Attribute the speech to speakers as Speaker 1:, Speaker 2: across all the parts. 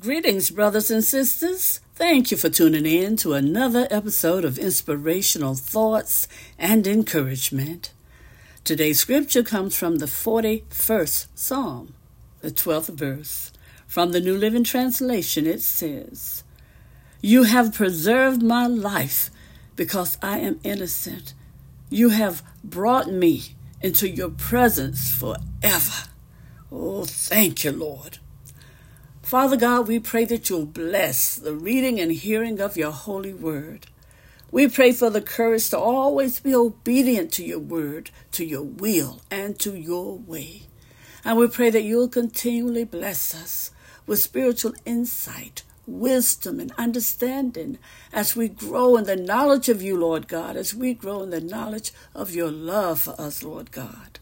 Speaker 1: Greetings, brothers and sisters. Thank you for tuning in to another episode of Inspirational Thoughts and Encouragement. Today's scripture comes from the 41st Psalm, the 12th verse. From the New Living Translation, it says, You have preserved my life because I am innocent. You have brought me into your presence forever. Oh, thank you, Lord. Father God, we pray that you'll bless the reading and hearing of your holy word. We pray for the courage to always be obedient to your word, to your will, and to your way. And we pray that you'll continually bless us with spiritual insight, wisdom, and understanding as we grow in the knowledge of you, Lord God, as we grow in the knowledge of your love for us, Lord God.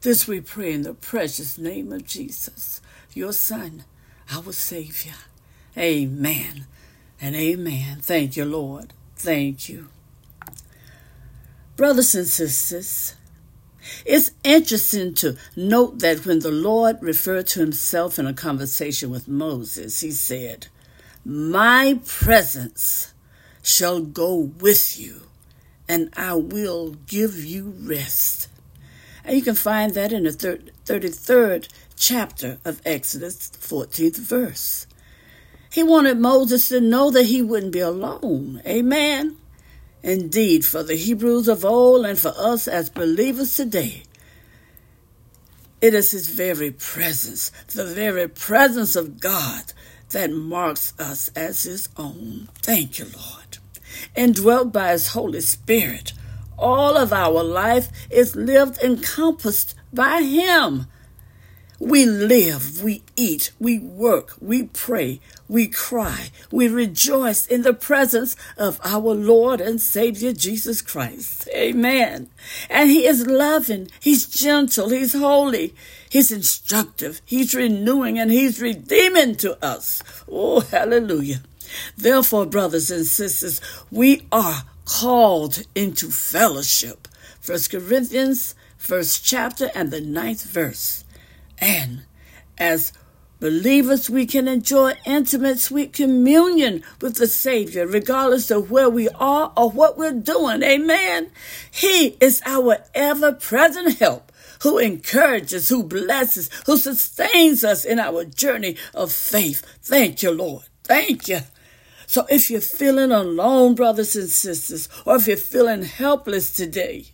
Speaker 1: This we pray in the precious name of Jesus, your Son our Savior. Amen and amen. Thank you, Lord. Thank you. Brothers and sisters, it's interesting to note that when the Lord referred to himself in a conversation with Moses, he said, My presence shall go with you, and I will give you rest. And you can find that in the 33rd chapter of Exodus, 14th verse. He wanted Moses to know that he wouldn't be alone. Amen. Indeed, for the Hebrews of old and for us as believers today, it is his very presence, the very presence of God, that marks us as his own. Thank you, Lord. and Indwelt by his Holy Spirit, all of our life is lived encompassed by him. We live, we eat, we work, we pray, we cry, we rejoice in the presence of our Lord and Savior Jesus Christ. Amen. And He is loving, He's gentle, He's holy, He's instructive, He's renewing, and He's redeeming to us. Oh, hallelujah. Therefore, brothers and sisters, we are called into fellowship. First Corinthians, first chapter, and the ninth verse. And as believers, we can enjoy intimate, sweet communion with the Savior, regardless of where we are or what we're doing. Amen. He is our ever present help who encourages, who blesses, who sustains us in our journey of faith. Thank you, Lord. Thank you. So if you're feeling alone, brothers and sisters, or if you're feeling helpless today,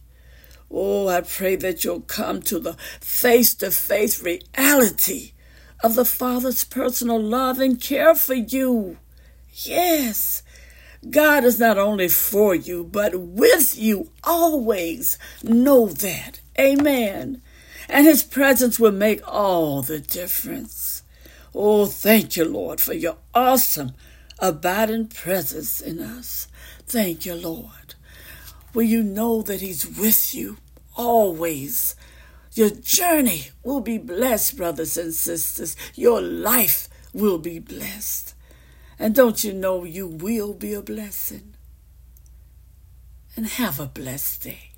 Speaker 1: Oh, I pray that you'll come to the face to face reality of the Father's personal love and care for you. Yes, God is not only for you, but with you always. Know that. Amen. And His presence will make all the difference. Oh, thank you, Lord, for your awesome, abiding presence in us. Thank you, Lord. Will you know that He's with you always? Your journey will be blessed, brothers and sisters. Your life will be blessed. And don't you know you will be a blessing? And have a blessed day.